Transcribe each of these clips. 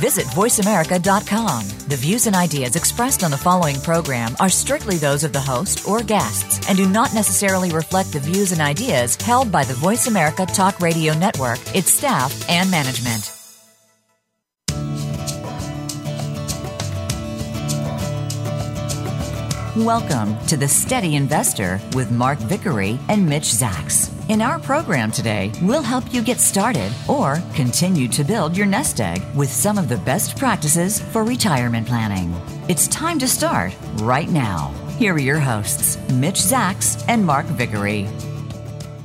Visit VoiceAmerica.com. The views and ideas expressed on the following program are strictly those of the host or guests and do not necessarily reflect the views and ideas held by the Voice America Talk Radio Network, its staff, and management. Welcome to The Steady Investor with Mark Vickery and Mitch Zacks. In our program today, we'll help you get started or continue to build your nest egg with some of the best practices for retirement planning. It's time to start right now. Here are your hosts, Mitch Zacks and Mark Vickery.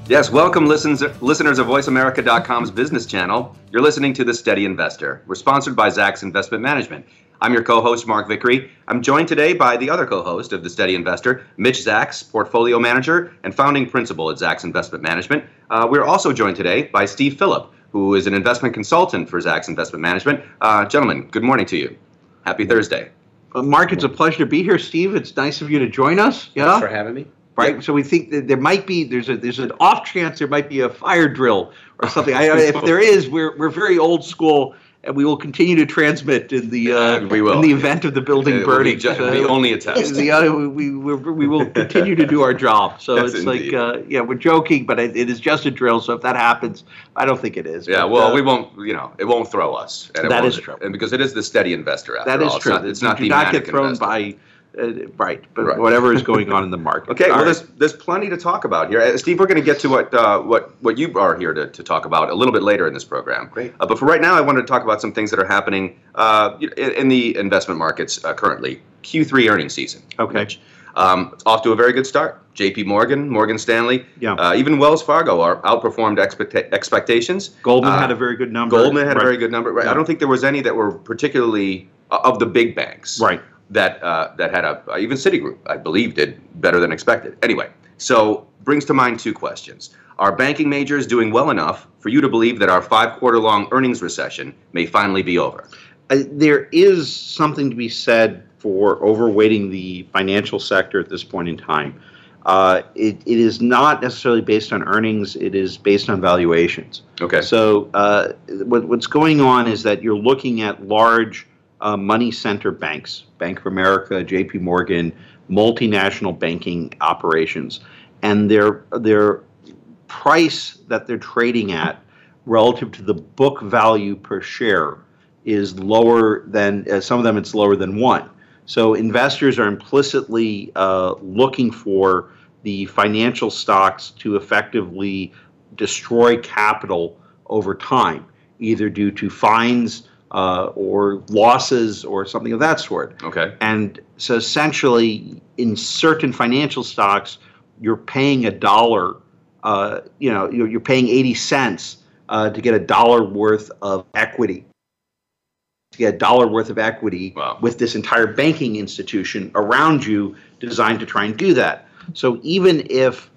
Yes, welcome, listeners, listeners of VoiceAmerica.com's business channel. You're listening to The Steady Investor. We're sponsored by Zacks Investment Management. I'm your co host, Mark Vickery. I'm joined today by the other co host of The Steady Investor, Mitch Zacks, portfolio manager and founding principal at Zacks Investment Management. Uh, we're also joined today by Steve Phillip, who is an investment consultant for Zacks Investment Management. Uh, gentlemen, good morning to you. Happy Thursday. Uh, Mark, it's a pleasure to be here. Steve, it's nice of you to join us. Yeah. Thanks for having me. Right. So we think that there might be there's a there's an off chance there might be a fire drill or something. I, if there is, we're we're very old school and we will continue to transmit in the uh, we will. in the event of the building It burning. be ju- it'll only a test. The, uh, we, we, we will continue to do our job. So it's indeed. like, uh, yeah, we're joking, but it, it is just a drill. So if that happens, I don't think it is. Yeah, but, well, uh, we won't, you know, it won't throw us. And That won't- true. And because it is the steady investor after That is all. true. It's not, it's You not do the not get thrown investor. by, uh, right, but Right. whatever is going on in the market. Okay, All well, right. there's there's plenty to talk about here, Uh, Steve. We're going to get to what uh, what what you are here to, to talk about a little bit later in this program. Great. Uh, but for right now, I wanted to talk about some things that are happening uh, in, in the investment markets uh, currently. Q3 earnings season. Okay. Mitch. Um, it's off to a very good start. J.P. Morgan, Morgan Stanley, Yeah. uh, even Wells Fargo are outperformed expecta- expectations. Goldman had a very good number. Goldman had right. a very good number. Right. Yeah. I don't think there was any that were particularly of the big banks Right. That uh, that had a uh, even Citigroup, I believe, did better than expected. Anyway, so brings to mind two questions: Are banking majors doing well enough for you to believe that our five-quarter-long earnings recession may finally be over? Uh, there is something to be said for overweighting the financial sector at this point in time. Uh, it, it is not necessarily based on earnings, it is based on valuations. Okay. So, uh, what, what's going on is that you're looking at large uh, money center banks, Bank of America, JP Morgan, multinational banking operations, and their, their price that they're trading at relative to the book value per share is lower than uh, some of them it's lower than one. So investors are implicitly uh, looking for the financial stocks to effectively destroy capital over time either due to fines uh, or losses or something of that sort Okay. and so essentially, in certain financial stocks, you're paying a dollar. Uh, you know, you're, you're paying 80 cents uh, to get a dollar worth of equity. To get a dollar worth of equity Wow. with this entire banking institution around you designed to try and do that. So even if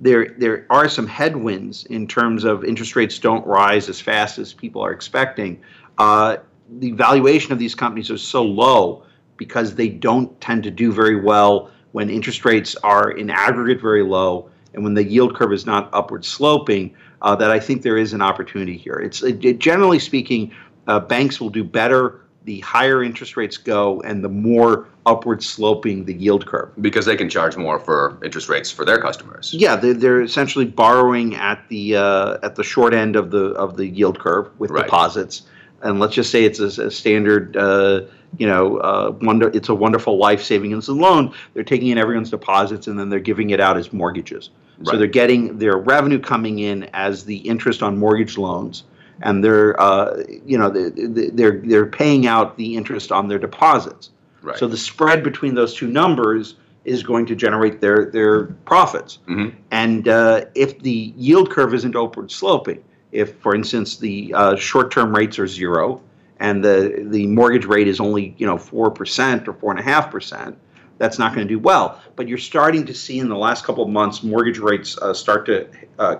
there there are some headwinds in terms of interest rates don't rise as fast as people are expecting, uh, the valuation of these companies is so low because they don't tend to do very well when interest rates are in aggregate very low and when the yield curve is not upward sloping. Uh, that I think there is an opportunity here. It's it, generally speaking, uh, banks will do better the higher interest rates go and the more upward sloping the yield curve. Because they can charge more for interest rates for their customers. Yeah, they're, they're essentially borrowing at the uh, at the short end of the of the yield curve with Right. deposits, and let's just say it's a, a standard, uh, you know, uh, wonder it's a wonderful life savings and loan. They're taking in everyone's deposits and then they're giving it out as mortgages. So they're getting their revenue coming in as the interest on mortgage loans, and they're uh, you know they- they- they're they're paying out the interest on their deposits. Right. So the spread between those two numbers is going to generate their their profits. Mhm. And uh, if the yield curve isn't upward sloping, if, for instance, the uh, short-term rates are zero and the the mortgage rate is only you know four percent or four and a half percent, that's not going to do well. But you're starting to see in the last couple of months mortgage rates uh, start to uh,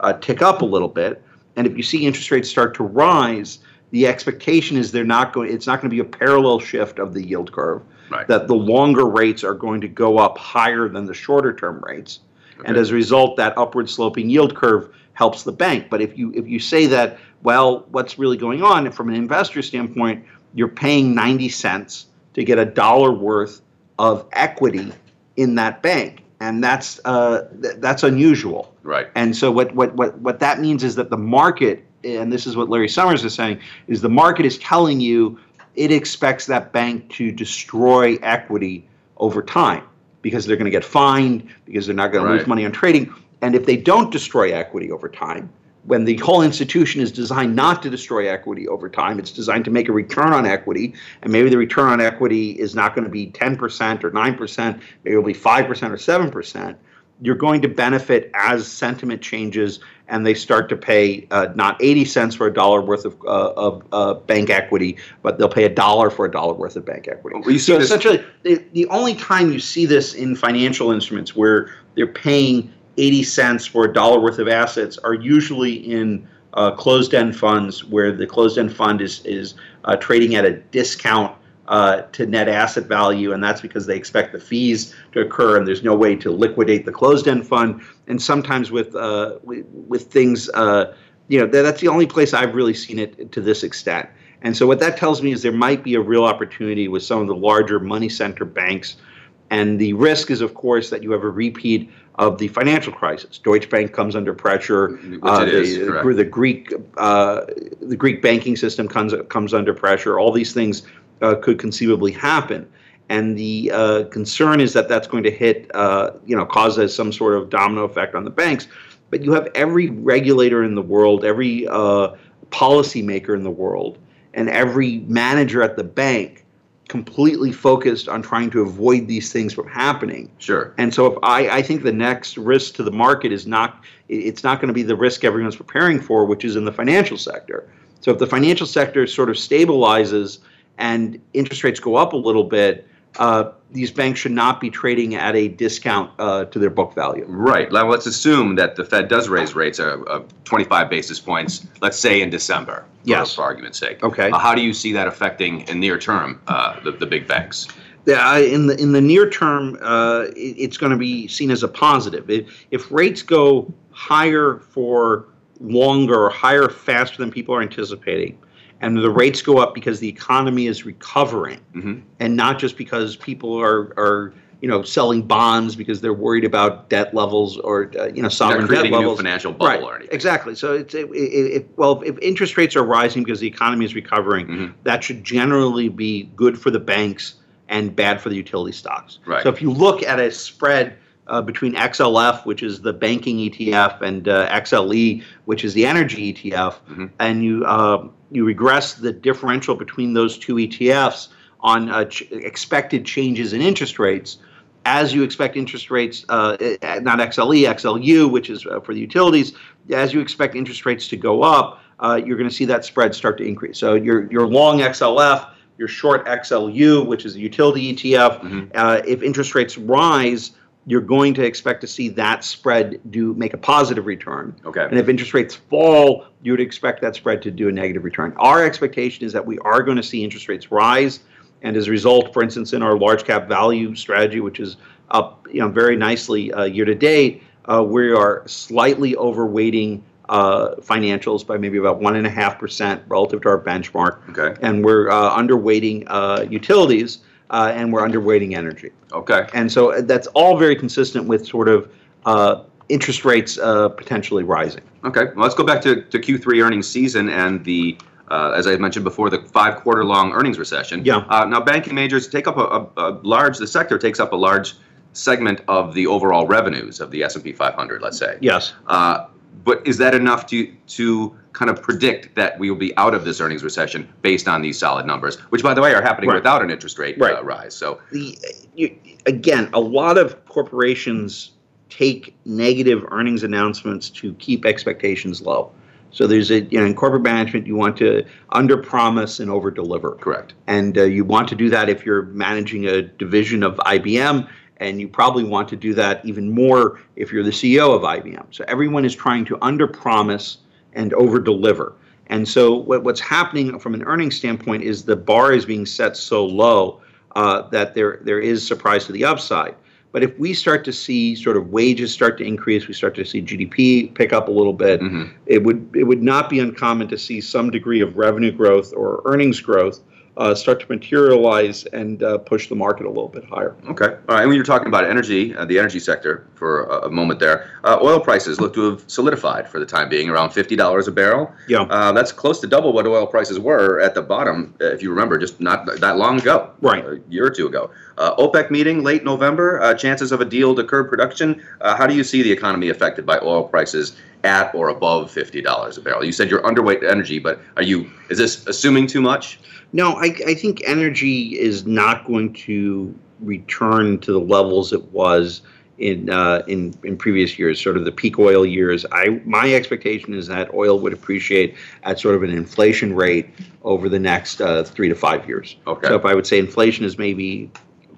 uh, tick up a little bit, And if you see interest rates start to rise, the expectation is they're not going. It's not going to be a parallel shift of the yield curve. Right. That the longer rates are going to go up higher than the shorter term rates, and as a result, that upward sloping yield curve helps the bank. But if you if you say that, well, what's really going on from an investor standpoint? You're paying ninety cents to get a dollar worth of equity in that bank, and that's uh, th- that's unusual. Right. And so what, what, what, what that means is that the market, and this is what Larry Summers is saying, is the market is telling you it expects that bank to destroy equity over time because they're going to get fined, because they're not going to lose money on trading. And if they don't destroy equity over time, when the whole institution is designed not to destroy equity over time, it's designed to make a return on equity, and maybe the return on equity is not going to be 10% or 9%, maybe it'll be 5% or 7% you're going to benefit as sentiment changes and they start to pay uh, not 80 cents for a dollar worth of, uh, of uh, bank equity, but they'll pay a dollar for a dollar worth of bank equity. Well, you see so essentially, the, the only time you see this in financial instruments where they're paying 80 cents for a dollar worth of assets are usually in uh, closed-end funds where the closed-end fund is, is uh, trading at a discount uh, to net asset value, and that's because they expect the fees to occur, and there's no way to liquidate the closed-end fund. And sometimes with uh, with, with things, uh, you know, that, that's the only place I've really seen it to this extent. And so what that tells me is there might be a real opportunity with some of the larger money center banks. And the risk is, of course, that you have a repeat of the financial crisis. Deutsche Bank comes under pressure. Uh, it is, the, the Greek uh, the Greek banking system comes comes under pressure. All these things uh, could conceivably happen, and the uh, concern is that that's going to hit uh, you know cause some sort of domino effect on the banks. But you have every regulator in the world, every uh, policymaker in the world, and every manager at the bank completely focused on trying to avoid these things from happening. Sure. And so if I, I think the next risk to the market is not it's not going to be the risk everyone's preparing for, which is in the financial sector. So if the financial sector sort of stabilizes and interest rates go up a little bit, uh, these banks should not be trading at a discount uh, to their book value. Right. Now, let's assume that the Fed does raise rates of, of 25 basis points, let's say in December, for, Yes. for argument's sake. Okay. Uh, how do you see that affecting in near term uh, the, the big banks? Yeah, in the in the near term, uh, it, it's going to be seen as a positive. If, if rates go higher for longer or higher faster than people are anticipating, and the rates go up because the economy is recovering, Mhm. and not just because people are are you know selling bonds because they're worried about debt levels or uh, you know sovereign debt creating a new levels. financial bubble right, or anything. Exactly. So it's it, it, it, well, if interest rates are rising because the economy is recovering, Mhm. that should generally be good for the banks and bad for the utility stocks. Right. So if you look at a spread uh, between XLF, which is the banking ETF, and uh, XLE, which is the energy ETF, Mhm. and you uh, you regress the differential between those two ETFs on uh, ch- expected changes in interest rates, as you expect interest rates, uh, not XLE, XLU, which is uh, for the utilities, as you expect interest rates to go up, uh, you're going to see that spread start to increase. So you're, you're long XLF, you're short XLU, which is a utility ETF. Mhm. Uh, if interest rates rise, you're going to expect to see that spread do make a positive return. Okay. And if interest rates fall, you would expect that spread to do a negative return. Our expectation is that we are going to see interest rates rise, and as a result, for instance, in our large cap value strategy, which is up, you know, very nicely uh, year to date, uh, we are slightly overweighting uh, financials by maybe about one and a half percent relative to our benchmark, Okay. and we're uh, underweighting uh, utilities, uh, and we're underweighting energy. Okay. And so uh, that's all very consistent with sort of uh, interest rates uh, potentially rising. Okay. Well, let's go back to, to Q3 earnings season and the, uh, as I mentioned before, the five quarter long earnings recession. Yeah. Uh, now, banking majors take up a, a, a large, the sector takes up a large segment of the overall revenues of the S&P 500, let's say. Yes. Uh, but is that enough to to kind of predict that we will be out of this earnings recession based on these solid numbers, which, by the way, are happening Right. without an interest rate Right. uh, rise? So, the you, again, a lot of corporations take negative earnings announcements to keep expectations low. So there's a you know in corporate management you want to under promise and over deliver. correct. And uh, you want to do that if you're managing a division of IBM, and you probably want to do that even more if you're the CEO of IBM. So everyone is trying to under promise and over deliver. And so what, what's happening from an earnings standpoint is the bar is being set so low uh, that there there is surprise to the upside. But if we start to see sort of wages start to increase, we start to see GDP pick up a little bit, mm-hmm. it would it would not be uncommon to see some degree of revenue growth or earnings growth uh, start to materialize and uh, push the market a little bit higher. Okay. All right. And when you're talking about energy, uh, the energy sector for a, a moment there, uh, oil prices look to have solidified for the time being around $50 a barrel. Yeah. Uh, that's close to double what oil prices were at the bottom, if you remember, just not that long ago. Right. A year or two ago. OPEC meeting late November, chances of a deal to curb production. how do you see the economy affected by oil prices at or above $50 a barrel? You said you're underweight energy, but are you, is this assuming too much? No, I, I think energy is not going to return to the levels it was in uh, in in previous years, sort of the peak oil years. I my expectation is that oil would appreciate at sort of an inflation rate over the next uh, three to five years. Okay. So if I would say inflation is maybe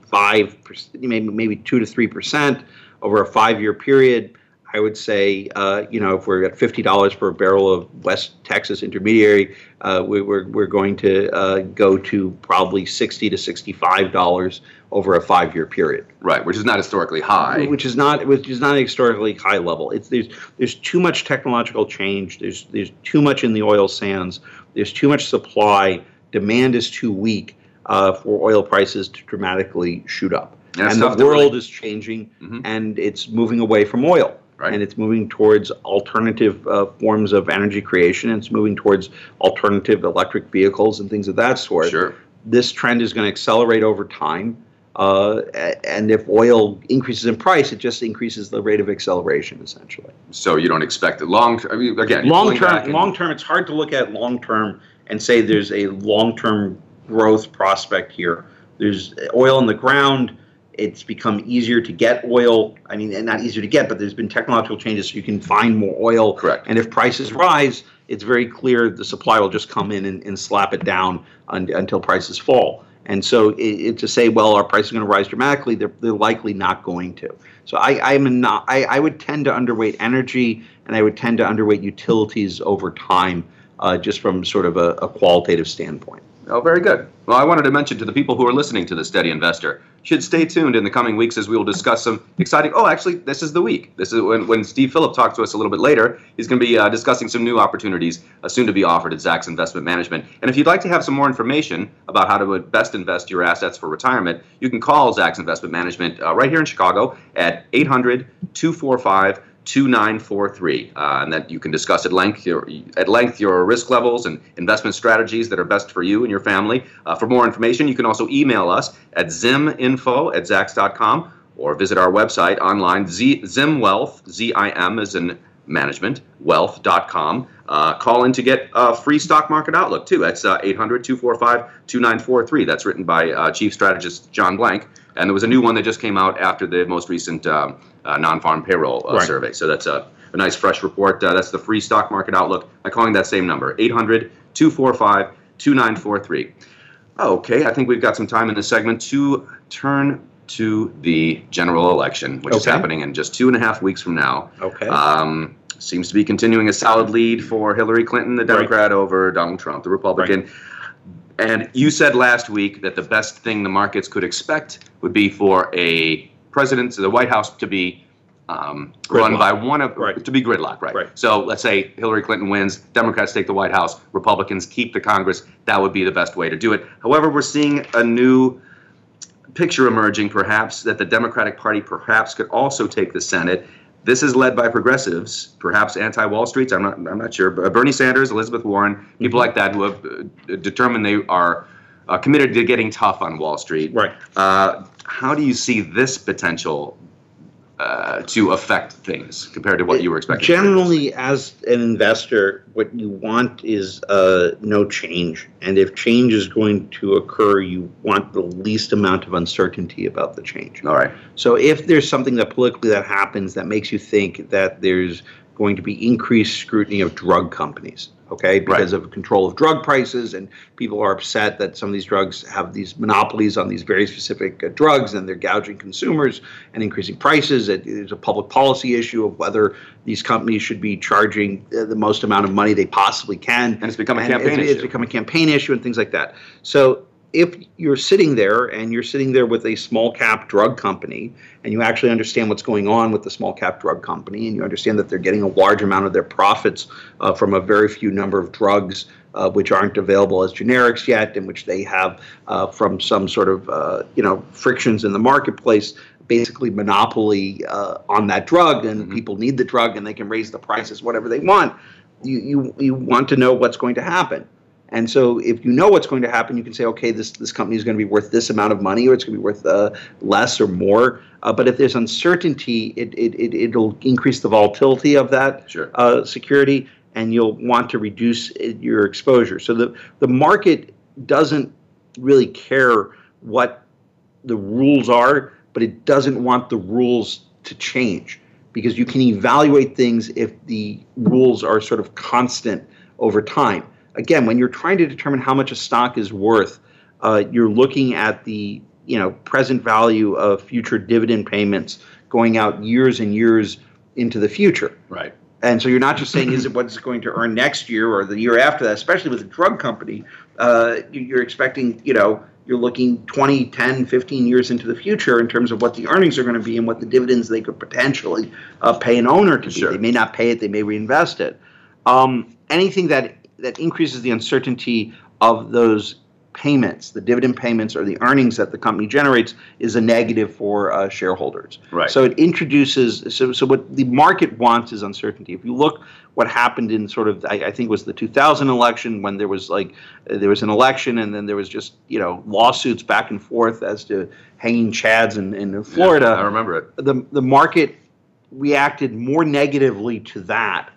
five, maybe maybe two to three percent over a five year period I would say, uh, you know, if we're at fifty dollars for a barrel of West Texas Intermediary, uh, we, are we're, we're going to uh, go to probably sixty to sixty-five dollars over a five-year period. Right, which is not historically high. Which is not which is not a historically high level. It's there's there's too much technological change. There's there's too much in the oil sands. There's too much supply. Demand is too weak uh, for oil prices to dramatically shoot up. And, and the world really... is changing, mm-hmm. and it's moving away from oil. Right. And it's moving towards alternative uh, forms of energy creation. And it's moving towards alternative electric vehicles and things of that sort. Sure. This trend is going to accelerate over time. Uh, and if oil increases in price, it just increases the rate of acceleration, essentially. So you don't expect it long. I mean, again, long term. Long term, it's hard to look at long term and say there's a long term growth prospect here. There's oil in the ground it's become easier to get oil. I mean, not easier to get, but there's been technological changes so you can find more oil. Correct. And if prices rise, it's very clear the supply will just come in and, and slap it down un, until prices fall. And so it, it, to say, well, our price is going to rise dramatically, they're, they're likely not going to. So I, I'm not, I, I would tend to underweight energy and I would tend to underweight utilities over time, uh, just from sort of a, a qualitative standpoint. Oh, very good. Well, I wanted to mention to the people who are listening to the Steady Investor should stay tuned in the coming weeks as we will discuss some exciting. Oh, actually, this is the week. This is when, when Steve Phillip talks to us a little bit later. He's going to be uh, discussing some new opportunities uh, soon to be offered at Zacks Investment Management. And if you'd like to have some more information about how to best invest your assets for retirement, you can call Zacks Investment Management uh, right here in Chicago at 800 245 2943 uh, and that you can discuss at length your at length your risk levels and investment strategies that are best for you and your family. Uh, for more information you can also email us at ziminfo at zacks.com or visit our website online Z, zimwealth z-i-m is in management wealth.com uh, call in to get a free stock market outlook too. That's 800-245-2943 uh, that's written by uh, chief strategist john blank and there was a new one that just came out after the most recent um, uh, non-farm payroll uh, right. survey. So that's a, a nice fresh report. Uh, that's the free stock market outlook by calling that same number, 800 245 2943. Okay, I think we've got some time in this segment to turn to the general election, which okay. is happening in just two and a half weeks from now. Okay. Um, seems to be continuing a solid lead for Hillary Clinton, the Democrat, right. over Donald Trump, the Republican. Right. And you said last week that the best thing the markets could expect would be for a president, the White House, to be um, run by one of right. to be gridlock, right? right? So let's say Hillary Clinton wins, Democrats take the White House, Republicans keep the Congress. That would be the best way to do it. However, we're seeing a new picture emerging, perhaps that the Democratic Party perhaps could also take the Senate. This is led by progressives, perhaps anti-Wall Streets. I'm not. I'm not sure. But Bernie Sanders, Elizabeth Warren, people mm-hmm. like that who have uh, determined they are uh, committed to getting tough on Wall Street. Right. Uh, how do you see this potential uh, to affect things compared to what you were expecting? Generally, as an investor, what you want is uh, no change. And if change is going to occur, you want the least amount of uncertainty about the change. All right. So if there's something that politically that happens that makes you think that there's going to be increased scrutiny of drug companies, okay, because Right. of control of drug prices, and people are upset that some of these drugs have these monopolies on these very specific uh, drugs, and they're gouging consumers and increasing prices. It is a public policy issue of whether these companies should be charging uh, the most amount of money they possibly can. And it's become a And campaign it's, it's issue. become a campaign issue and things like that. So if you're sitting there and you're sitting there with a small cap drug company and you actually understand what's going on with the small cap drug company and you understand that they're getting a large amount of their profits uh, from a very few number of drugs uh, which aren't available as generics yet and which they have uh, from some sort of uh, you know frictions in the marketplace basically monopoly uh, on that drug and people need the drug and they can raise the prices whatever they want. You, you you want to know what's going to happen and so if you know what's going to happen, you can say, okay, this, this company is going to be worth this amount of money or it's going to be worth uh, less or more. Uh, but if there's uncertainty, it, it, it, it'll increase the volatility of that Sure. uh, security and you'll want to reduce it- your exposure. So the, the market doesn't really care what the rules are, but it doesn't want the rules to change because you can evaluate things if the rules are sort of constant over time. Again, when you're trying to determine how much a stock is worth, uh, you're looking at the you know present value of future dividend payments going out years and years into the future. Right. And so you're not just saying, is it what it's going to earn next year or the year after that, especially with a drug company. Uh, you- you're expecting, you know, you're looking 20, 10, 15 years into the future in terms of what the earnings are going to be and what the dividends they could potentially uh, pay an owner to Sure. be. They may not pay it, they may reinvest it. Um, anything that, that increases the uncertainty of those payments, the dividend payments or the earnings that the company generates, is a negative for uh, shareholders. Right. So it introduces so so what the market wants is uncertainty. If you look what happened in sort of I, I think it was the 2000 election when there was like uh, there was an election and then there was just you know lawsuits back and forth as to hanging chads in, in Florida I remember it. the the market reacted more negatively to that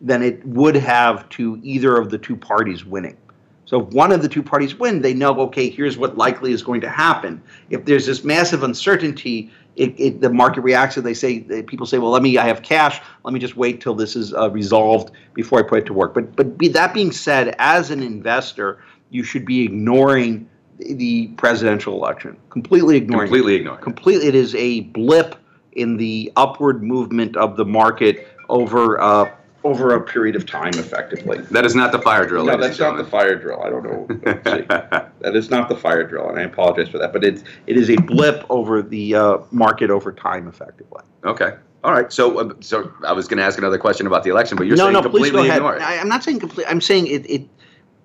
than it would have to either of the two parties winning. So if one of the two parties win, they know okay, here's what likely is going to happen. If there's this massive uncertainty, it, it the market reacts and they say people say, well, let me I have cash, let me just wait till this is uh, resolved before I put it to work. But but be, that being said, as an investor, you should be ignoring the- presidential election, completely ignoring. it Completely ignoring. it. completely it is a blip in the upward movement of the market over uh, over a period of time effectively That is not the fire drill. no that's and not the fire drill i don't know that is not the fire drill and i apologize for that but it's it is a blip over the uh, market over time effectively Okay. All right. So, uh, so I was going to ask another question about the election, but you're no saying no please completely go ahead ignore it. I, i'm not saying complete i'm saying it it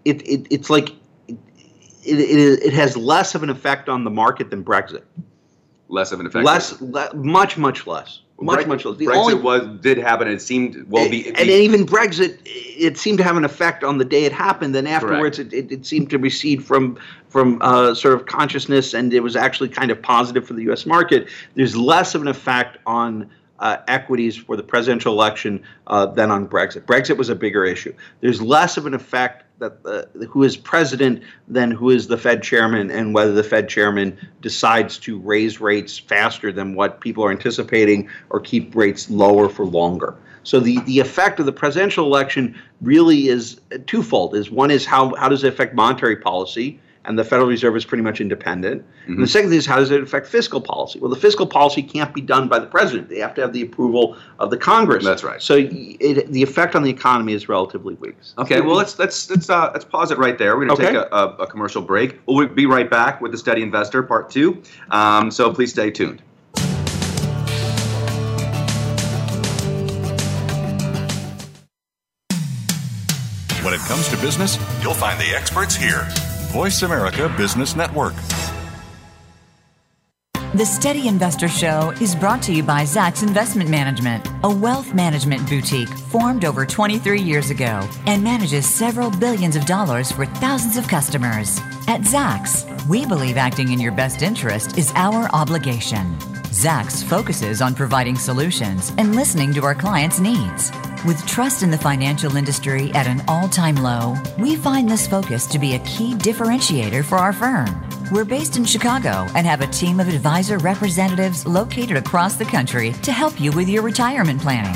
it, it it's like it, it, it has less of an effect on the market than brexit Less of an effect. less le- much much less much Bre- much less The Brexit only- was did happen. It seemed well. The, and the- even Brexit, it seemed to have an effect on the day it happened. Then afterwards, it, it, it seemed to recede from from uh, sort of consciousness, and it was actually kind of positive for the U.S. market. There's less of an effect on uh, equities for the presidential election uh, than on Brexit. Brexit was a bigger issue. There's less of an effect that uh, who is president than who is the Fed chairman, and whether the Fed chairman decides to raise rates faster than what people are anticipating or keep rates lower for longer. So the, the effect of the presidential election really is twofold. Is one is how how does it affect monetary policy? And the Federal Reserve is pretty much independent. And the second thing is how does it affect fiscal policy? Well, the fiscal policy can't be done by the president. They have to have the approval of the Congress. That's right. So it, the effect on the economy is relatively weak. Okay, well let's let's let's uh, let's pause it right there. We're going to Okay. take a, a, a commercial break. We'll be right back with the Steady Investor Part Two. Um, so please stay tuned. When it comes to business, you'll find the experts here. Voice America Business Network. The Steady Investor Show is brought to you by Zacks Investment Management, a wealth management boutique formed over 23 years ago and manages several billions of dollars for thousands of customers. At Zacks, we believe acting in your best interest is our obligation. Zacks focuses on providing solutions and listening to our clients' needs. With trust in the financial industry at an all time low, we find this focus to be a key differentiator for our firm. We're based in Chicago and have a team of advisor representatives located across the country to help you with your retirement planning.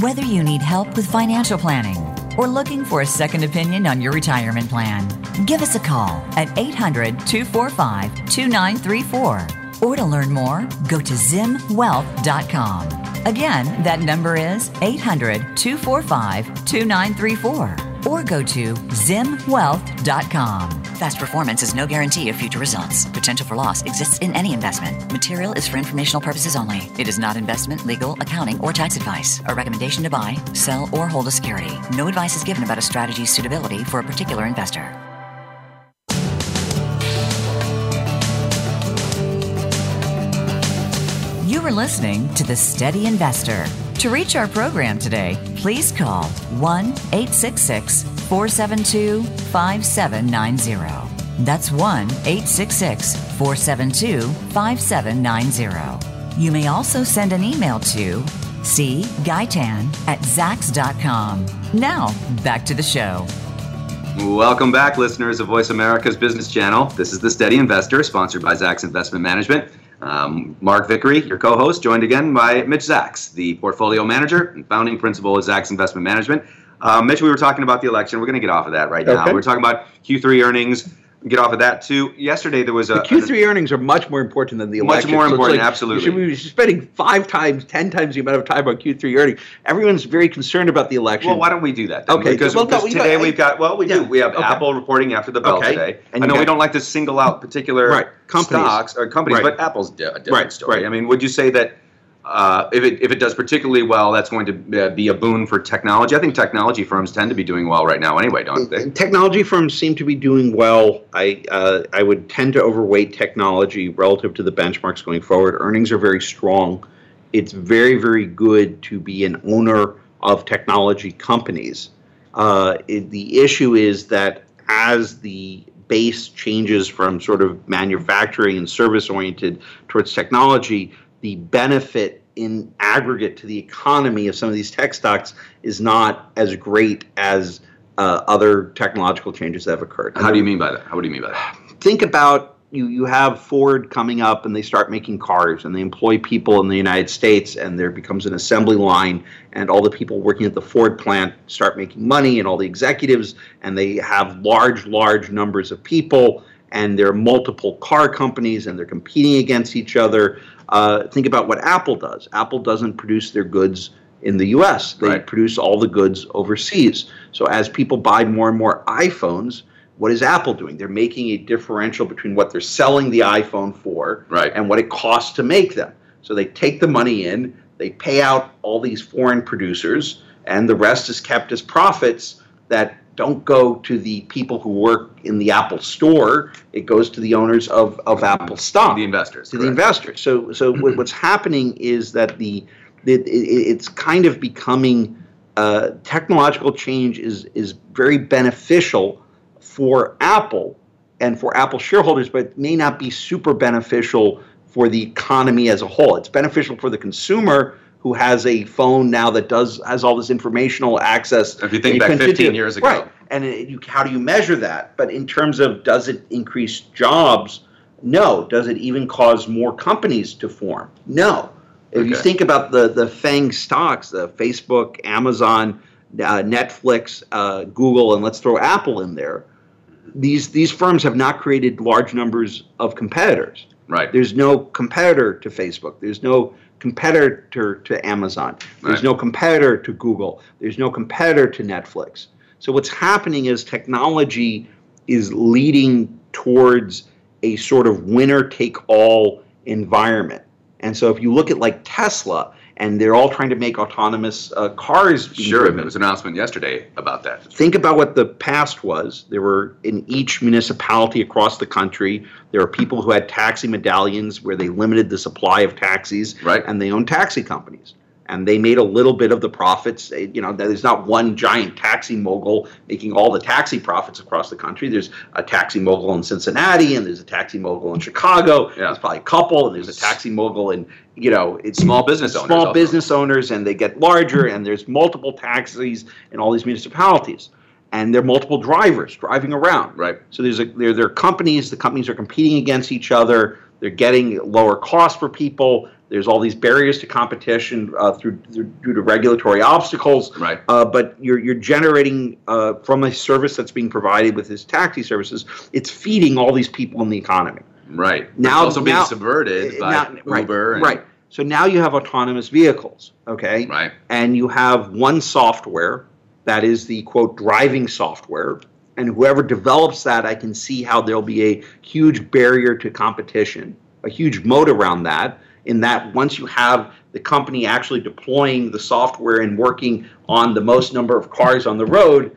Whether you need help with financial planning, or looking for a second opinion on your retirement plan. Give us a call at 800 245 2934. Or to learn more, go to zimwealth.com. Again, that number is 800 245 2934 or go to zimwealth.com. Past performance is no guarantee of future results. Potential for loss exists in any investment. Material is for informational purposes only. It is not investment, legal, accounting, or tax advice. A recommendation to buy, sell, or hold a security. No advice is given about a strategy's suitability for a particular investor. Are listening to The Steady Investor. To reach our program today, please call 1 866 472 5790. That's 1 866 472 5790. You may also send an email to cguytan at zacks.com. Now, back to the show. Welcome back, listeners of Voice America's Business Channel. This is The Steady Investor, sponsored by Zacks Investment Management. Um, Mark Vickery, your co host, joined again by Mitch Zacks, the portfolio manager and founding principal of Zacks Investment Management. Uh, Mitch, we were talking about the election. We're going to get off of that right now. Okay. We're talking about Q3 earnings. Get off of that too. Yesterday there was a The Q3 earnings are much more important than the election. Much more So important, like absolutely. You should be spending five times, ten times the amount of time on Q3 earnings. Everyone's very concerned about the election. Well, why don't we do that? Then? Okay, Because, well, because we today got- we've got well, we Yeah, do. We have okay. Apple reporting after the bell Okay, today. and I know we don't like to single out particular Right, companies. stocks or companies, Right. but Apple's a different Right, story. right. I mean, would you say that uh, if it if it does particularly well, that's going to uh, be a boon for technology? I think technology firms tend to be doing well right now, anyway, don't they? Technology firms seem to be doing well. I uh, I would tend to overweight technology relative to the benchmarks going forward. Earnings are very strong. It's very very good to be an owner of technology companies. Uh, it, the issue is that as the base changes from sort of manufacturing and service oriented towards technology, the benefit in aggregate to the economy of some of these tech stocks is not as great as uh, other technological changes that have occurred. How do you mean by that? How do you mean by that? think about you you have Ford coming up and they start making cars and they employ people in the United States and there becomes an assembly line and all the people working at the Ford plant start making money and all the executives and they have large large numbers of people and there are multiple car companies and they're competing against each other. Uh, think about what Apple does. Apple doesn't produce their goods in the U.S. They Right. produce all the goods overseas. So as people buy more and more iPhones, what is Apple doing? They're making a differential between what they're selling the iPhone for Right. and what it costs to make them. So they take the money in, they pay out all these foreign producers, and the rest is kept as profits that don't go to the people who work in the Apple store. It goes to the owners of, of Apple stock The investors. to the investors. So, so what's happening is that the, it, it, it's kind of becoming uh, technological change is is very beneficial for Apple and for Apple shareholders, but it may not be super beneficial for the economy as a whole. It's beneficial for the consumer who has a phone now that does has all this informational access. If you think and back continue- 15 years ago. right? And it, you, how do you measure that? But in terms of does it increase jobs? No. Does it even cause more companies to form? No. If you think about the the FANG stocks, the Facebook, Amazon, uh, Netflix, uh, Google, and let's throw Apple in there. These these firms have not created large numbers of competitors. Right. There's no competitor to Facebook. There's no competitor to Amazon. There's Right. no competitor to Google. There's no competitor to Netflix. So what's happening is technology is leading towards a sort of winner take all environment. And so if you look at like Tesla and they're all trying to make autonomous uh, cars Sure. driven. There was an announcement yesterday about that. Think about what the past was. There were in each municipality across the country, there are people who had taxi medallions where they limited the supply of taxis, Right. and they owned taxi companies. And they made a little bit of the profits. You know, there's not one giant taxi mogul making all the taxi profits across the country. There's a taxi mogul in Cincinnati, and there's a taxi mogul in Chicago. Yeah. There's probably a couple, and there's a taxi mogul in, you know, it's Small business owners small also. business owners and they get larger and there's multiple taxis in all these municipalities and there are multiple drivers driving around Right. so there's a there, there are companies the companies are competing against each other they're getting lower costs for people There's all these barriers to competition uh, through, through due to regulatory obstacles. Right. Uh, but you're you're generating uh, from a service that's being provided with this taxi services. It's feeding all these people in the economy. Right. Now- it's also being now- subverted by Now- right, Uber. and- right. So now you have autonomous vehicles. Okay. Right. And you have one software that is the quote driving software. And whoever develops that, I can see how there'll be a huge barrier to competition, a huge moat around that. In that, once you have the company actually deploying the software and working on the most number of cars on the road,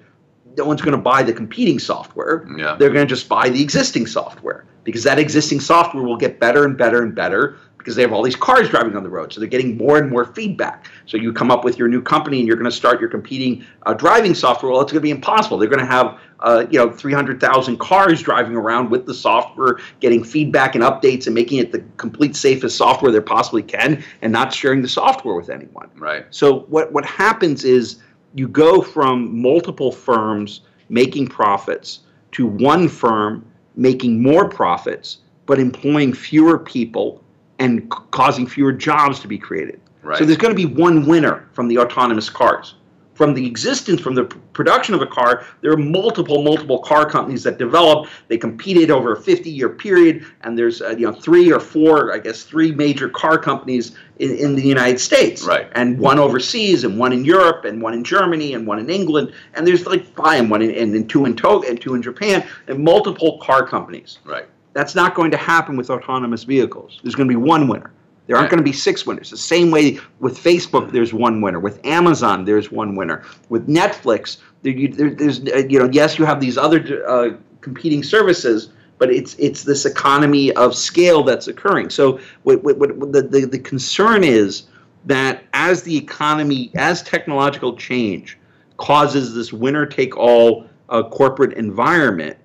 no one's going to buy the competing software. Yeah. They're going to just buy the existing software because that existing software will get better and better and better because they have all these cars driving on the road. So they're getting more and more feedback. So you come up with your new company and you're going to start your competing uh, driving software. Well, it's going to be impossible. They're going to have uh, you know 300,000 cars driving around with the software, getting feedback and updates and making it the complete safest software they possibly can, and not sharing the software with anyone. Right. So what what happens is you go from multiple firms making profits to one firm making more profits but employing fewer people and c- causing fewer jobs to be created. Right. So there's going to be one winner from the autonomous cars. From the existence, from the p- production of a car, there are multiple, multiple car companies that develop. They competed over a 50-year period, and there's uh, you know three or four, I guess, three major car companies in, in the United States, Right. and one overseas, and one in Europe, and one in Germany, and one in England, and there's like five, and one in, and, and two in Togo, and two in Japan, and multiple car companies. Right. That's not going to happen with autonomous vehicles. There's going to be one winner. There aren't going to be six winners. The same way with Facebook, there's one winner. With Amazon, there's one winner. With Netflix, there, there, there's uh, you know yes, you have these other uh, competing services, but it's it's this economy of scale that's occurring. So what, what, what the, the the concern is that as the economy, as technological change causes this winner take all uh, corporate environment,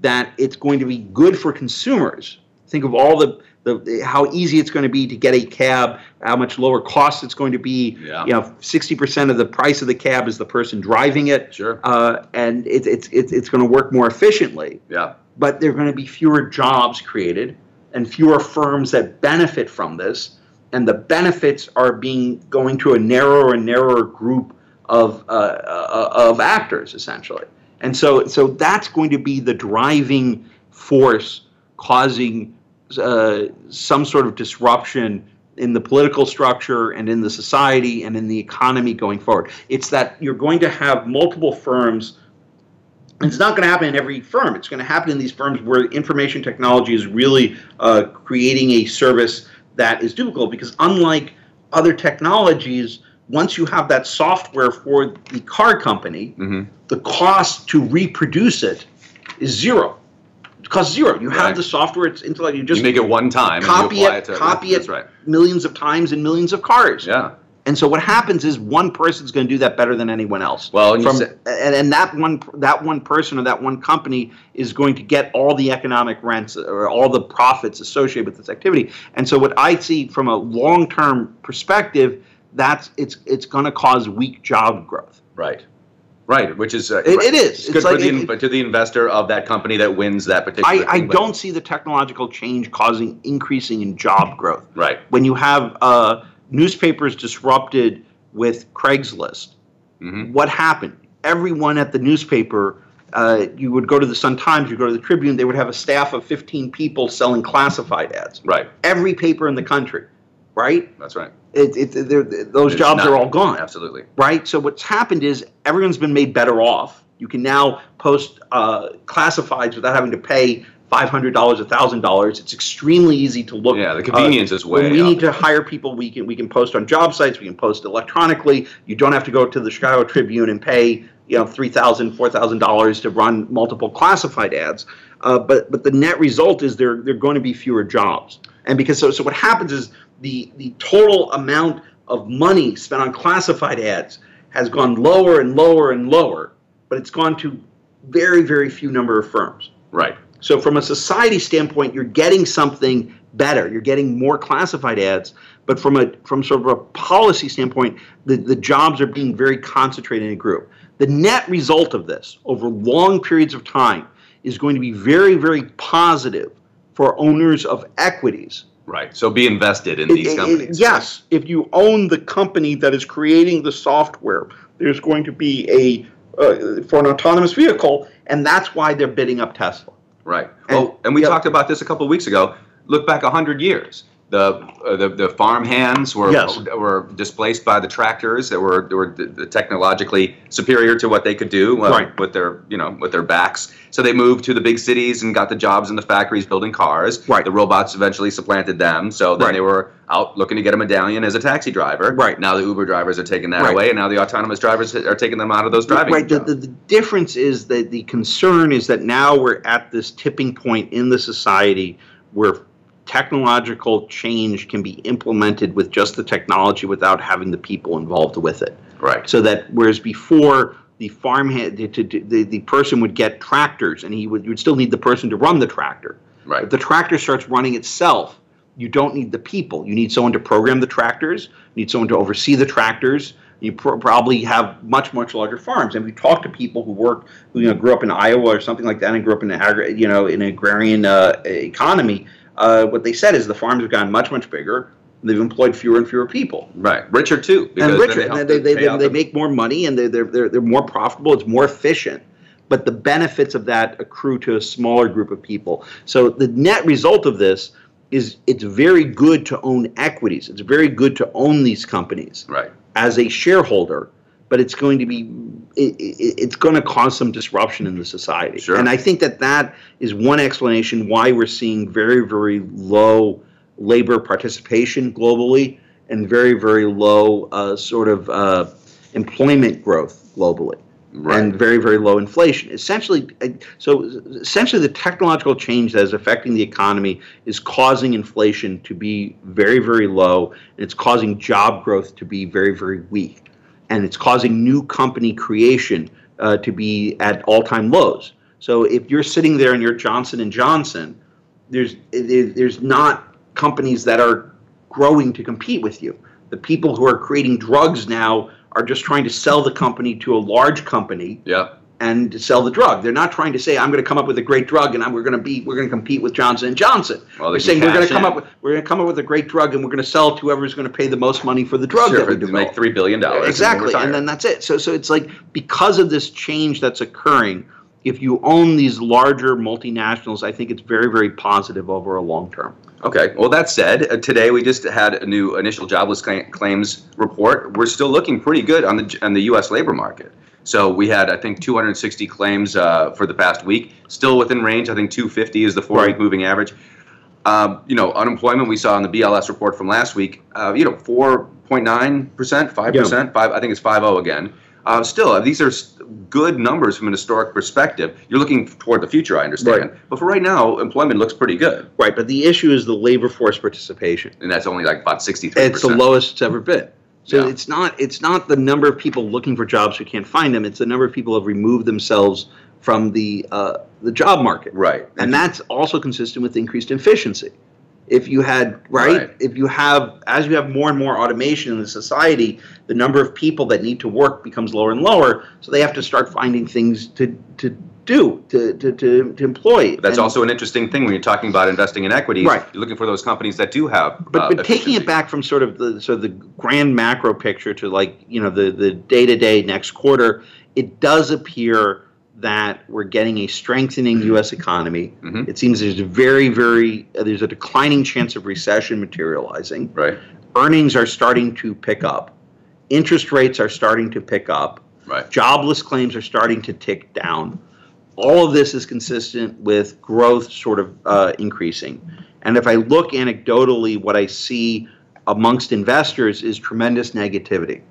that it's going to be good for consumers. Think of all the, the how easy it's going to be to get a cab, how much lower cost it's going to be. Yeah. You know, sixty percent of the price of the cab is the person driving it. Sure. Uh, and it's it's it's it's going to work more efficiently. Yeah. But there are going to be fewer jobs created and fewer firms that benefit from this. And the benefits are being going to a narrower and narrower group of uh, uh, of actors essentially. And so so that's going to be the driving force causing uh, some sort of disruption in the political structure and in the society and in the economy going forward. It's that you're going to have multiple firms. It's not going to happen in every firm. It's going to happen in these firms where information technology is really uh, creating a service that is difficult because, unlike other technologies, once you have that software for the car company, Mhm. the cost to reproduce it is zero. It costs zero. You have the software. It's intellect. You just you make it one time copy and you apply it, it, copy it right. millions of times in millions of cars. Yeah. And so what happens is one person's going to do that better than anyone else. Well, and you From, said- and, and that one that one person or that one company is going to get all the economic rents or all the profits associated with this activity. And so what I see from a long-term perspective, that's it's it's going to cause weak job growth. Right. Right, which is uh, It- it is. It's It's good like for the it- to the investor of that company that wins that particular. I, I don't see the technological change causing increasing in job growth. Right. When you have uh, newspapers disrupted with Craigslist, Mhm. what happened? Everyone at the newspaper, uh, you would go to the Sun Times, you go to the Tribune, they would have a staff of 15 people selling classified ads. Right. Every paper in the country, right? That's right. It, it, they're- those It's jobs not- are all gone Absolutely. right? So what's happened is everyone's been made better off. You can now post uh, classifieds without having to pay five hundred dollars, thousand dollars. It's extremely easy to look. Yeah, the convenience uh, is way When we up. need to hire people, we can we can post on job sites. We can post electronically. You don't have to go to the Chicago Tribune and pay you know three thousand, four thousand dollars to run multiple classified ads. Uh, but but the net result is there there are going to be fewer jobs. And because so so what happens is the the total amount of money spent on classified ads has gone lower and lower and lower, but it's gone to very very few number of firms. Right. So from a society standpoint, you're getting something better. You're getting more classified ads, but from a from sort of a policy standpoint, the, the jobs are being very concentrated in a group. The net result of this over long periods of time is going to be very, very positive for owners of equities Right. So be invested in these It- it- companies. yes, if you own the company that is creating the software, there's going to be a uh, for an autonomous vehicle, and that's why they're bidding up Tesla. Right. And- oh, and we talked about this a couple of weeks ago. Look back hundred years. The, uh, the the farm hands were Yes. were displaced by the tractors that were that were d- technologically superior to what they could do uh, Right. with their you know with their backs. So they moved to the big cities and got the jobs in the factories building cars. Right. The robots eventually supplanted them. So then Right. they were out looking to get a medallion as a taxi driver. Right. Now the Uber drivers are taking that Right. away, and now the autonomous drivers are taking them out of those driving. Right. The, the, the difference is that the concern is that now we're at this tipping point in the society where technological change can be implemented with just the technology without having the people involved with it. right. So that whereas before the farmhand, the, the, the, the person would get tractors and he would, you would still need the person to run the tractor. Right. If the tractor starts running itself, you don't need the people. You need someone to program the tractors. You need someone to oversee the tractors. You pro- probably have much much larger farms. And we talk to people who work, who you know grew up in Iowa or something like that, and grew up in an agri- you know in an agrarian uh, economy. Uh, what they said is the farms have gotten much much bigger. They've employed fewer and fewer people Right. Richer too. because and richer. And they, they, they, they make more money and they're, they're, they're, they're more profitable. It's more efficient. But the benefits of that accrue to a smaller group of people. So the net result of this is it's very good to own equities. It's very good to own these companies Right. as a shareholder. But it's going to be, it, it, it's going to cause some disruption in the society. Sure. And I think that that is one explanation why we're seeing very, very low labor participation globally and very, very low uh, sort of uh, employment growth globally. Right. And very, very low inflation. Essentially, uh, so essentially, the technological change that is affecting the economy is causing inflation to be very, very low, and it's causing job growth to be very, very weak, and it's causing new company creation uh, to be at all-time lows. So if you're sitting there and you're Johnson and Johnson, there's there's not companies that are growing to compete with you. The people who are creating drugs now are just trying to sell the company to a large company Yep. And sell the drug. They're not trying to say I'm going to come up with a great drug and I'm, we're going to be we're going to compete with Johnson and Johnson. Well, they They're saying we're going to come in. up with we're going to come up with a great drug and we're going to sell it to whoever's going to pay the most money for the drug Sure, that we develop. make three billion dollars. Exactly, and then that's it. So, so it's like because of this change that's occurring, if you own these larger multinationals, I think it's very, very positive over a long term. Okay. Well, that said, uh, today we just had a new initial jobless cla- claims report. We're still looking pretty good on the on the U.S. labor market. So we had, I think, 260 claims uh, for the past week, still within range. I think 250 is the four-week moving average. Um, you know, unemployment we saw in the BLS report from last week. Uh, you know, 4.9 percent, five percent, five. I think it's 5.0 again. Uh, still, these are good numbers from an historic perspective. You're looking toward the future, I understand. Right. But for right now, employment looks pretty good, Right, but the issue is the labor force participation. and that's only like about 63 It's the lowest it's ever been. So Yeah. it's not it's not the number of people looking for jobs who can't find them. It's the number of people who have removed themselves from the uh, the job market. Right. and that's also consistent with increased efficiency. If you had right, Right. if you have as you have more and more automation in the society, the number of people that need to work becomes lower and lower. So they have to start finding things to to do to to to, to employ. That's And- also an interesting thing when you're talking about investing in equities. Right. You're looking for those companies that do have. But, uh, but taking it back from sort of the sort of the grand macro picture to like you know the the day to day next quarter, it does appear that we're getting a strengthening U.S. economy. Mhm. It seems there's a very very uh, there's a declining chance of recession materializing. Right. Earnings are starting to pick up. Interest rates are starting to pick up. Right. Jobless claims are starting to tick down. All of this is consistent with growth sort of uh, increasing. And if I look anecdotally, what I see amongst investors is tremendous negativity.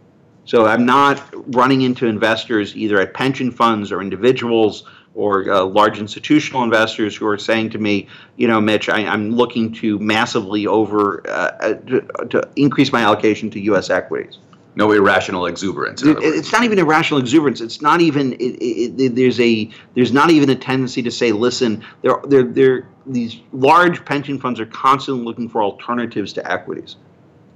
So I'm not running into investors either at pension funds or individuals or uh, large institutional investors who are saying to me, you know, Mitch, I, I'm looking to massively over uh, uh, to, to increase my allocation to U.S. equities. No irrational exuberance. It- it's not even irrational exuberance. It's not even. It, it, it, there's a. There's not even a tendency to say, listen, there, there, there. These large pension funds are constantly looking for alternatives to equities.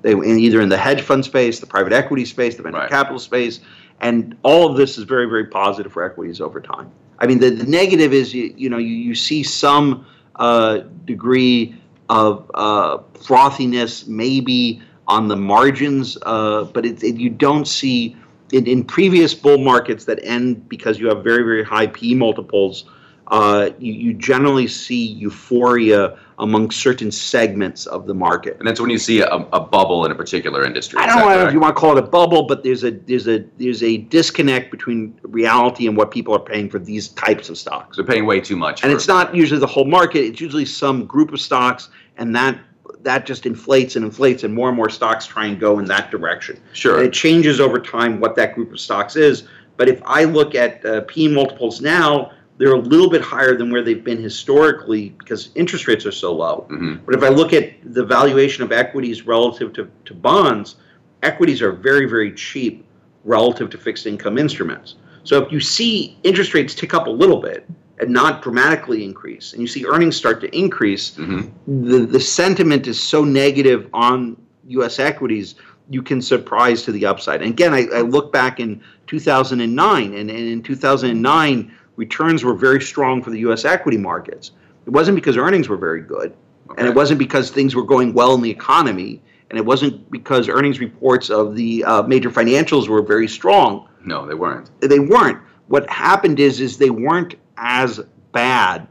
They in either in the hedge fund space, the private equity space, the venture Right. capital space, and all of this is very, very positive for equities over time. I mean, the, the negative is you, you know you, you see some uh, degree of uh, frothiness, maybe on the margins, uh, but it, it, you don't see in, in previous bull markets that end because you have very, very high P multiples. Uh, you, you, generally see euphoria among certain segments of the market. And that's when you see a, a bubble in a particular industry. I don't know if you want to call it a bubble, but there's a there's a there's a disconnect between reality and what people are paying for these types of stocks. They're paying way too much. And it's not usually the whole market. It's usually some group of stocks, and that that just inflates and inflates, and more and more stocks try and go in that direction. Sure. And it changes over time what that group of stocks is. But if I look at uh, P multiples now, they're a little bit higher than where they've been historically because interest rates are so low. Mm-hmm. But if I look at the valuation of equities relative to, to bonds, equities are very, very cheap relative to fixed income instruments. So if you see interest rates tick up a little bit not dramatically increase, and you see earnings start to increase, mm-hmm. the, the sentiment is so negative on US equities, you can surprise to the upside. And again, I, I look back in 2009, and, and in 2009, returns were very strong for the U.S. equity markets. It wasn't because earnings were very good, okay. and it wasn't because things were going well in the economy, and it wasn't because earnings reports of the uh, major financials were very strong. No, they weren't. They weren't. What happened is, is they weren't as bad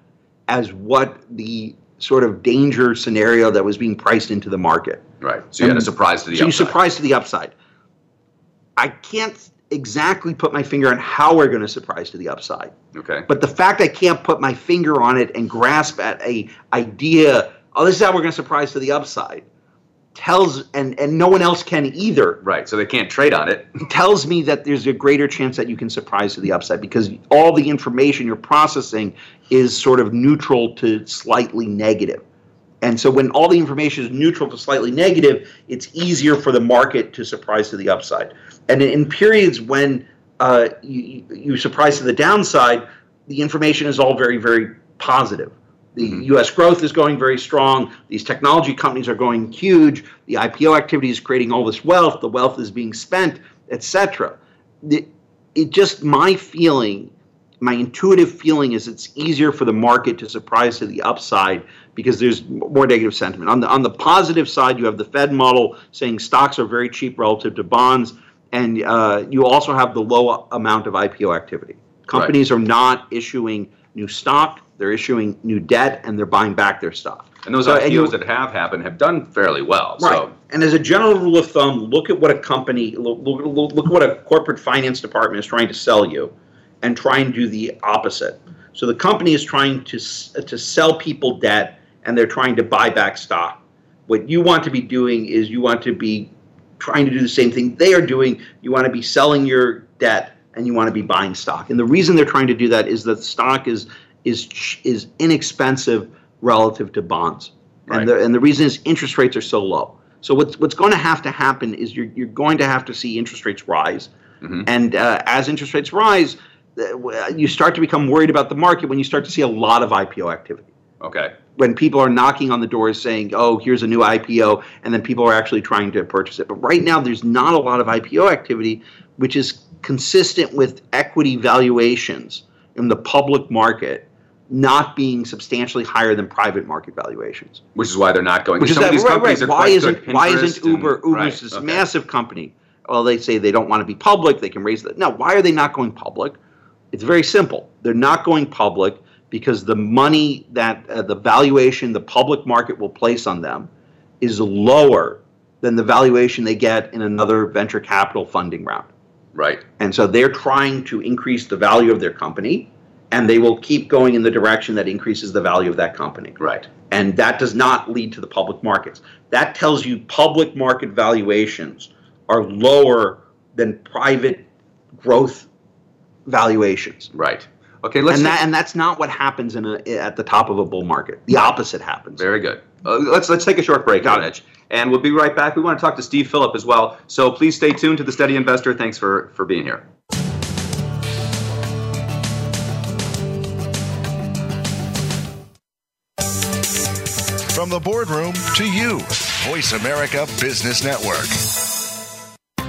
as what the sort of danger scenario that was being priced into the market. Right. So you and, had a surprise to the so upside. you surprised to the upside. I can't exactly put my finger on how we're going to surprise to the upside. Okay. But the fact I can't put my finger on it and grasp at a idea, oh, this is how we're going to surprise to the upside, tells and and no one else can either. Right. So they can't trade on it. tells me that there's a greater chance that you can surprise to the upside because all the information you're processing is sort of neutral to slightly. And so when all the information is neutral to slightly negative, it's easier for the market to surprise to the upside. And in periods when uh, you, you surprise to the downside, the information is all very, very positive. The mm-hmm. U.S. growth is going very strong. These technology companies are going huge. The IPO activity is creating all this wealth. The wealth is being spent, etc. It, it just my feeling, my intuitive feeling is it's easier for the market to surprise to the upside because there's more negative sentiment. On the on the positive side, you have the Fed model saying stocks are very cheap relative to bonds and uh, you also have the low amount of IPO activity. Companies right. are not issuing new stock; they're issuing new debt, and they're buying back their stock. And those so, IPOs and you, that have happened have done fairly well. Right. So. And as a general rule of thumb, look at what a company, look, look, look at what a corporate finance department is trying to sell you, and try and do the opposite. So the company is trying to to sell people debt, and they're trying to buy back stock. What you want to be doing is you want to be trying to do the same thing they are doing. You want to be selling your debt and you want to be buying stock. And the reason they're trying to do that is that stock is is is inexpensive relative to bonds. Right. And the and the reason is interest rates are so low. So what's what's going to have to happen is you're you're going to have to see interest rates rise. Mm-hmm. And uh, as interest rates rise, you start to become worried about the market when you start to see a lot of IPO activity. Okay when people are knocking on the doors saying, "Oh, here's a new IPO," and then people are actually trying to purchase it. But right now, there's not a lot of IPO activity, which is consistent with equity valuations in the public market not being substantially higher than private market valuations. Which is why they're not going. Which is that, right, right. Why isn't why isn't Uber and, Uber's right, this okay. massive company? Well, they say they don't want to be public. They can raise that. Now, why are they not going public? It's very simple. They're not going public because the money that uh, the valuation the public market will place on them is lower than the valuation they get in another venture capital funding round. Right. And so they're trying to increase the value of their company and they will keep going in the direction that increases the value of that company. Right. And that does not lead to the public markets. That tells you public market valuations are lower than private growth valuations. Right. Okay, let's and that and that's not what happens in a, at the top of a bull market. The opposite happens. Very good. Uh, let's let's take a short break on it, and we'll be right back. We want to talk to Steve Phillip as well. So please stay tuned to the Steady Investor. Thanks for for being here. From the boardroom to you, Voice America Business Network.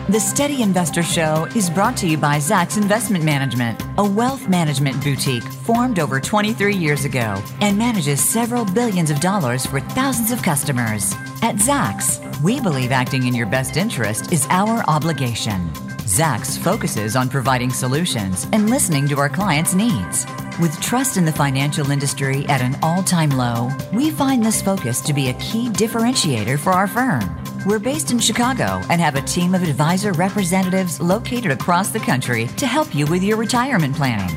The Steady Investor Show is brought to you by Zacks Investment Management, a wealth management boutique formed over 23 years ago and manages several billions of dollars for thousands of customers. At Zacks, we believe acting in your best interest is our obligation. Zacks focuses on providing solutions and listening to our clients' needs. With trust in the financial industry at an all time low, we find this focus to be a key differentiator for our firm. We're based in Chicago and have a team of advisor representatives located across the country to help you with your retirement planning.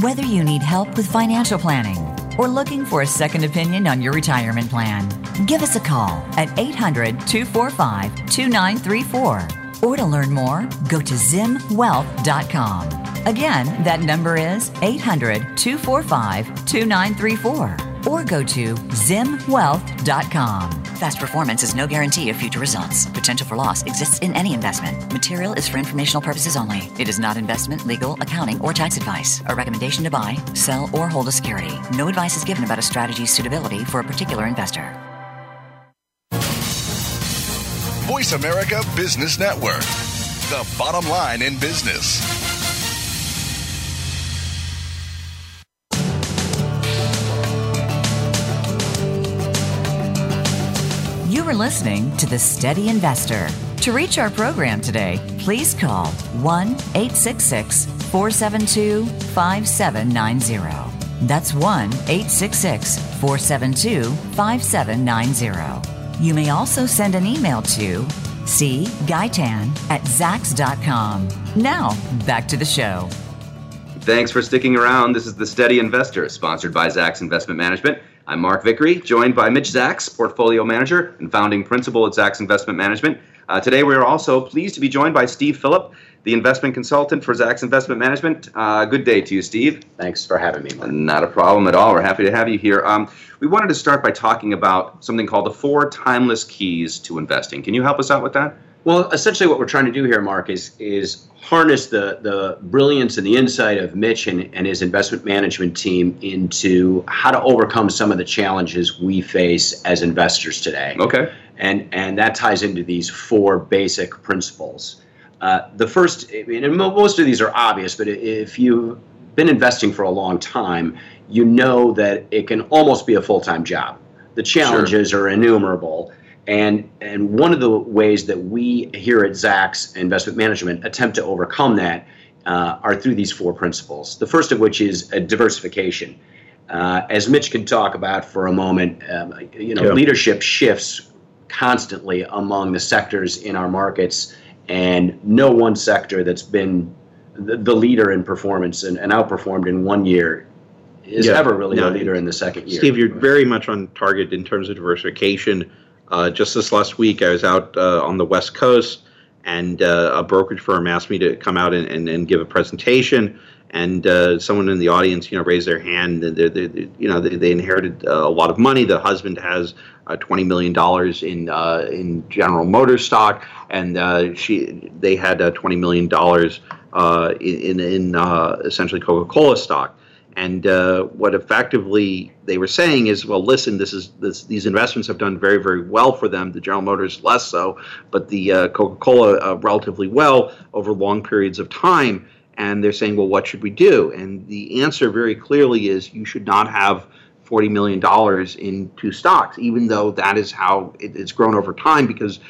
Whether you need help with financial planning or looking for a second opinion on your retirement plan, give us a call at 800 245 2934. Or to learn more, go to zimwealth.com. Again, that number is 800 245 2934. Or go to zimwealth.com. Past performance is no guarantee of future results. Potential for loss exists in any investment. Material is for informational purposes only. It is not investment, legal, accounting, or tax advice. A recommendation to buy, sell, or hold a security. No advice is given about a strategy's suitability for a particular investor. Voice America Business Network, the bottom line in business. You are listening to The Steady Investor. To reach our program today, please call 1 866 472 5790. That's 1 866 472 5790. You may also send an email to cguytan at zacks.com. Now, back to the show. Thanks for sticking around. This is The Steady Investor, sponsored by Zacks Investment Management. I'm Mark Vickery, joined by Mitch Zacks, portfolio manager and founding principal at Zacks Investment Management. Uh, today, we are also pleased to be joined by Steve Phillip, the investment consultant for Zacks Investment Management. Uh, good day to you, Steve. Thanks for having me. Mark. Not a problem at all. We're happy to have you here. Um, we wanted to start by talking about something called the four timeless keys to investing. Can you help us out with that? Well, essentially, what we're trying to do here, Mark, is is harness the the brilliance and the insight of Mitch and, and his investment management team into how to overcome some of the challenges we face as investors today. Okay. And and that ties into these four basic principles. Uh, the first, I mean, and most of these are obvious, but if you've been investing for a long time, you know that it can almost be a full time job. The challenges sure. are innumerable. And and one of the ways that we here at Zacks Investment Management attempt to overcome that uh, are through these four principles. The first of which is a diversification. Uh, as Mitch can talk about for a moment, um, you know, yeah. leadership shifts constantly among the sectors in our markets, and no one sector that's been the, the leader in performance and, and, outperformed in one year is yeah. ever really no, a leader in the second year. Steve, you're very much on target in terms of diversification. Uh, just this last week, I was out uh, on the West Coast, and uh, a brokerage firm asked me to come out and, and, and give a presentation. And uh, someone in the audience, you know, raised their hand. They're, they're, they're, you know, they, they inherited uh, a lot of money. The husband has uh, twenty million dollars in in General Motors stock, and she they had twenty million dollars in in, essentially Coca Cola stock. And uh, what effectively they were saying is, well, listen, this is this, these investments have done very, very well for them. The General Motors less so, but the uh, Coca-Cola uh, relatively well over long periods of time. And they're saying, well, what should we do? And the answer very clearly is you should not have $40 million in two stocks, even though that is how it, it's grown over time because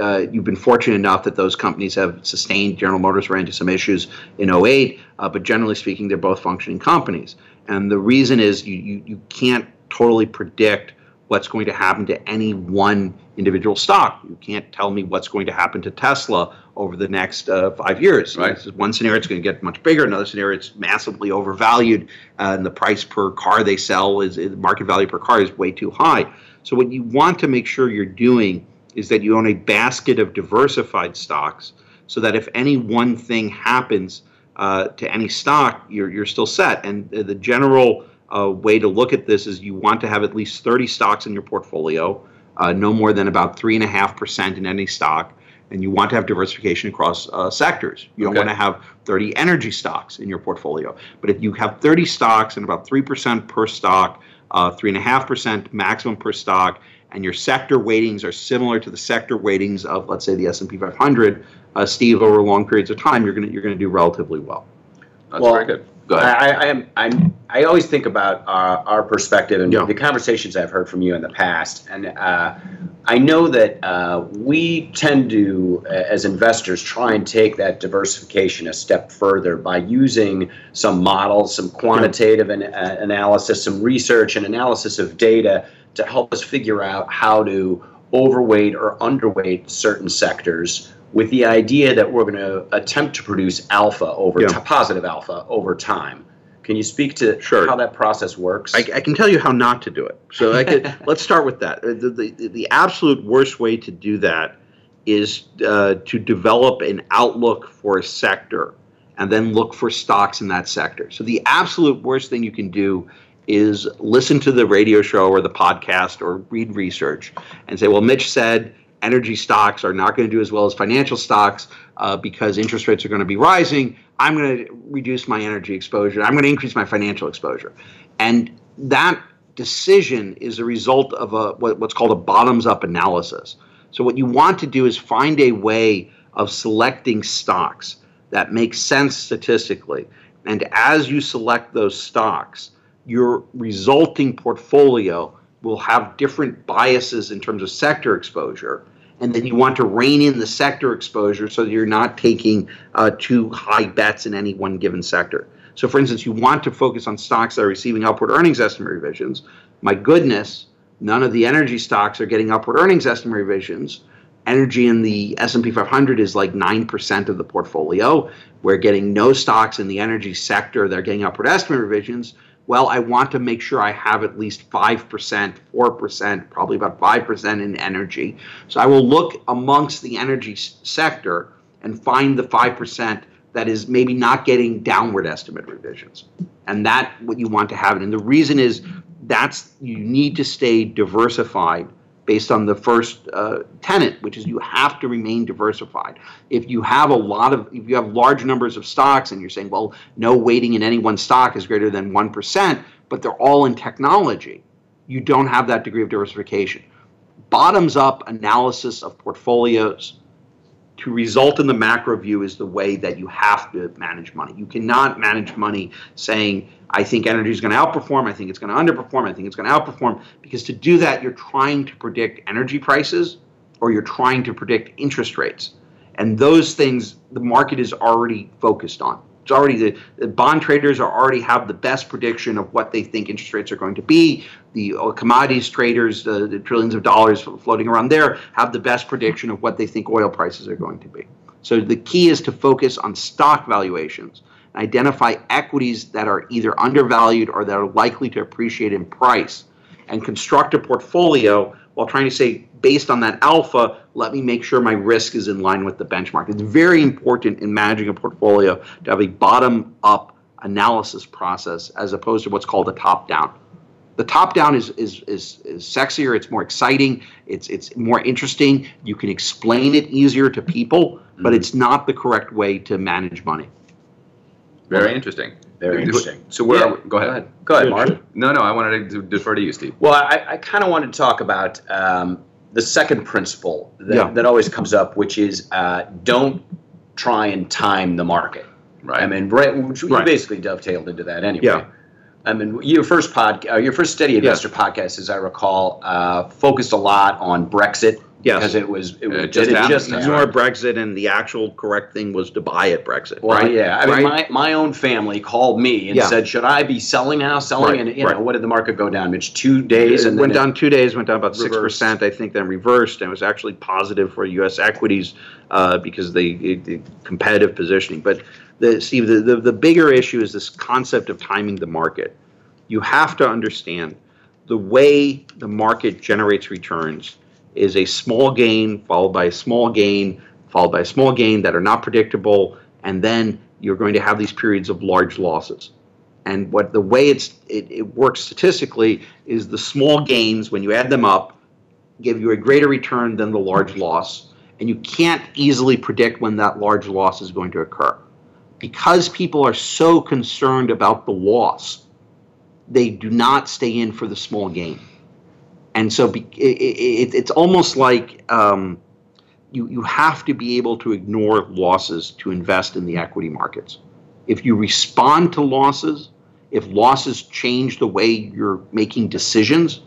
uh, you've been fortunate enough that those companies have sustained. General Motors ran into some issues in 08, uh, but generally speaking, they're both functioning companies. And the reason is you, you, you can't totally predict what's going to happen to any one individual stock. You can't tell me what's going to happen to Tesla over the next uh, five years. Right. One scenario it's going to get much bigger. Another scenario it's massively overvalued, uh, and the price per car they sell is market value per car is way too high. So what you want to make sure you're doing is that you own a basket of diversified stocks so that if any one thing happens uh, to any stock, you're, you're still set. And the general uh, way to look at this is you want to have at least 30 stocks in your portfolio, uh, no more than about 3.5% in any stock. And you want to have diversification across uh, sectors. You don't want to have 30 energy stocks in your portfolio. But if you have 30 stocks and about 3% per stock, 3.5% uh, maximum per stock, and your sector weightings are similar to the sector weightings of, let's say, the S&P 500, uh, Steve, over long periods of time, you're going to you're going to do relatively well. That's Well, very good. Go ahead. I, I am. I'm. I always think about our, our perspective and Yeah. the conversations I've heard from you in the past, and uh, I know that uh, we tend to, uh, as investors, try and take that diversification a step further by using some models, some quantitative an, uh, analysis, some research and analysis of data to help us figure out how to overweight or underweight certain sectors with the idea that we're going to attempt to produce alpha over Yeah. ti- positive alpha over time. Can you speak to Sure. how that process works? I, I can tell you how not to do it. So I could, let's start with that. The, the, the absolute worst way to do that is uh, to develop an outlook for a sector and then look for stocks in that sector. So the absolute worst thing you can do is listen to the radio show or the podcast or read research and say, well, Mitch said energy stocks are not going to do as well as financial stocks uh, because interest rates are going to be rising. I'm going to reduce my energy exposure. I'm going to increase my financial exposure. And that decision is a result of a what, what's called a bottoms up analysis. So what you want to do is find a way of selecting stocks that make sense statistically. And as you select those stocks, your resulting portfolio will have different biases in terms of sector exposure. And then you want to rein in the sector exposure so that you're not taking uh, too high bets in any one given sector. So, for instance, you want to focus on stocks that are receiving upward earnings estimate revisions. My goodness, none of the energy stocks are getting upward earnings estimate revisions. Energy in the S&P 500 is like 9% of the portfolio. We're getting no stocks in the energy sector that are getting upward estimate revisions. Well, I want to make sure I have at least 5%, 4%, probably about 5% in energy. So I will look amongst the energy sector and find the 5% that is maybe not getting downward estimate revisions. And that what you want to have. And the reason is that's you need to stay diversified based on the first uh, tenet, which is you have to remain diversified. If you have a lot of, if you have large numbers of stocks and you're saying, well, no weighting in any one stock is greater than 1%, but they're all in technology, you don't have that degree of diversification. Bottoms up analysis of portfolios to result in the macro view is the way that you have to manage money. You cannot manage money saying, I think energy is going to outperform, I think it's going to underperform, I think it's going to outperform, because to do that, you're trying to predict energy prices or you're trying to predict interest rates. And those things the market is already focused on. It's already the, the bond traders are already have the best prediction of what they think interest rates are going to be. The uh, commodities traders, uh, the trillions of dollars floating around there, have the best prediction of what they think oil prices are going to be. So the key is to focus on stock valuations, and identify equities that are either undervalued or that are likely to appreciate in price, and construct a portfolio while trying to say, based on that alpha, let me make sure my risk is in line with the benchmark. It's very important in managing a portfolio to have a bottom up analysis process as opposed to what's called a top down. The top down is, is, is, is sexier, it's more exciting, it's, it's more interesting. You can explain it easier to people, but mm-hmm. it's not the correct way to manage money. Very interesting. Very interesting. So where? Yeah. are we- go ahead. Go ahead, Mark. No, no. I wanted to defer to you, Steve. Well, I, I kind of wanted to talk about um, the second principle that, Yeah. that always comes up, which is uh, don't try and time the market. Right. I mean, right, which you Right. basically dovetailed into that anyway. Yeah. I mean, your first pod, uh, your first steady investor podcast, as I recall, uh, focused a lot on Brexit Yes. because it was it, was, It just it happened, just that's happened. Ignore Brexit, and the actual correct thing was to buy at Brexit. Well, right? yeah. I mean, my, my own family called me and Yeah. said, "Should I be selling now? Selling?" Right, And you right. know, what did the market go down? Mitch, two days, it and went then it- down two days, went down about six percent, I think, then reversed, and it was actually positive for U.S. equities uh, because they it- the competitive positioning. But the Steve, the, the the bigger issue is this concept of timing the market. You have to understand the way the market generates returns is a small gain followed by a small gain followed by a small gain that are not predictable, and then you're going to have these periods of large losses. And what the way it's it, it works statistically is the small gains when you add them up give you a greater return than the large loss, and you can't easily predict when that large loss is going to occur. Because people are so concerned about the loss, they do not stay in for the small gain. And so be, it, it, it's almost like um, you, you have to be able to ignore losses to invest in the equity markets. If you respond to losses, if losses change the way you're making decisions,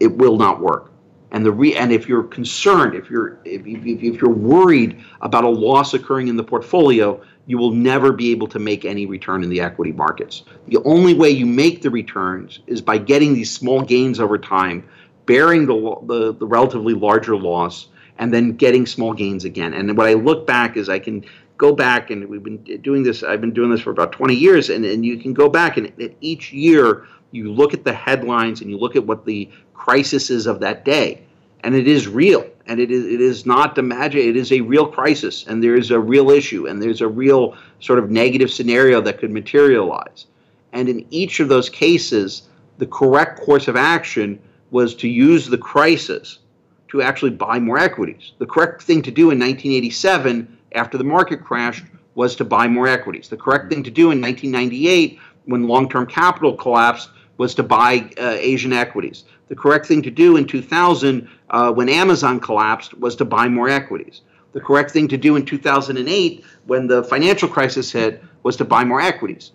it will not work. And the re- and if you're concerned, if you're if, if, if you're worried about a loss occurring in the portfolio, you will never be able to make any return in the equity markets. The only way you make the returns is by getting these small gains over time, bearing the, the, the relatively larger loss, and then getting small gains again. And what I look back is I can go back and we've been doing this i've been doing this for about 20 years and, and you can go back and each year you look at the headlines and you look at what the crisis is of that day and it is real and it is it is not the magic it is a real crisis and there is a real issue and there's a real sort of negative scenario that could materialize and in each of those cases the correct course of action was to use the crisis to actually buy more equities the correct thing to do in 1987 after the market crashed was to buy more equities. The correct thing to do in 1998 when long-term capital collapsed was to buy uh, Asian equities. The correct thing to do in 2000 uh, when Amazon collapsed was to buy more equities. The correct thing to do in 2008 when the financial crisis hit was to buy more equities.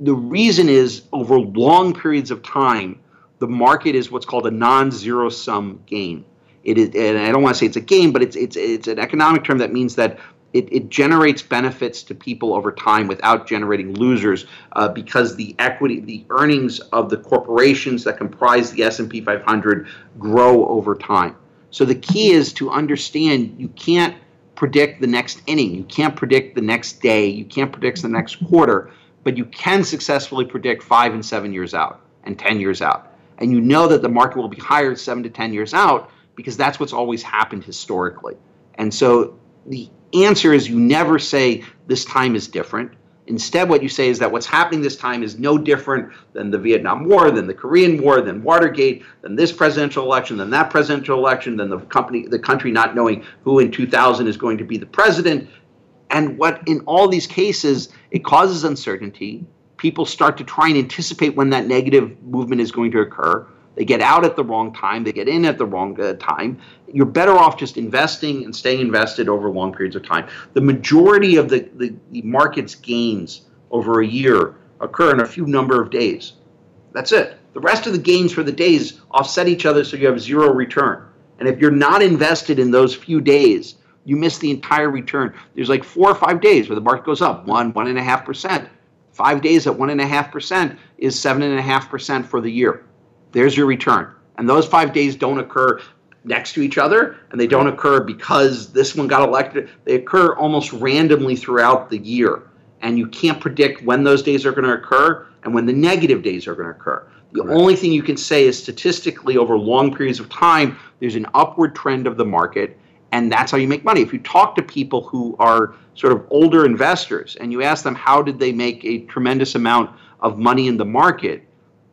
The reason is over long periods of time, the market is what's called a non-zero sum game. It is, and I don't want to say it's a game, but it's it's it's an economic term that means that it, it generates benefits to people over time without generating losers uh, because the equity, the earnings of the corporations that comprise the S&P 500 grow over time. So the key is to understand you can't predict the next inning, you can't predict the next day, you can't predict the next quarter, but you can successfully predict five and seven years out and 10 years out. And you know that the market will be higher seven to 10 years out because that's what's always happened historically. And so the answer is you never say this time is different. Instead, what you say is that what's happening this time is no different than the Vietnam War, than the Korean War, than Watergate, than this presidential election, than that presidential election, than the company, the country not knowing who in 2000 is going to be the president. And what in all these cases it causes uncertainty. People start to try and anticipate when that negative movement is going to occur. They get out at the wrong time. They get in at the wrong uh, time. You're better off just investing and staying invested over long periods of time. The majority of the, the, the market's gains over a year occur in a few number of days. That's it. The rest of the gains for the days offset each other so you have zero return. And if you're not invested in those few days, you miss the entire return. There's like four or five days where the market goes up one, one and a half percent. Five days at one and a half percent is seven and a half percent for the year. There's your return. And those five days don't occur next to each other and they don't occur because this one got elected. They occur almost randomly throughout the year. And you can't predict when those days are going to occur and when the negative days are going to occur. The right. only thing you can say is statistically over long periods of time, there's an upward trend of the market, and that's how you make money. If you talk to people who are sort of older investors and you ask them how did they make a tremendous amount of money in the market,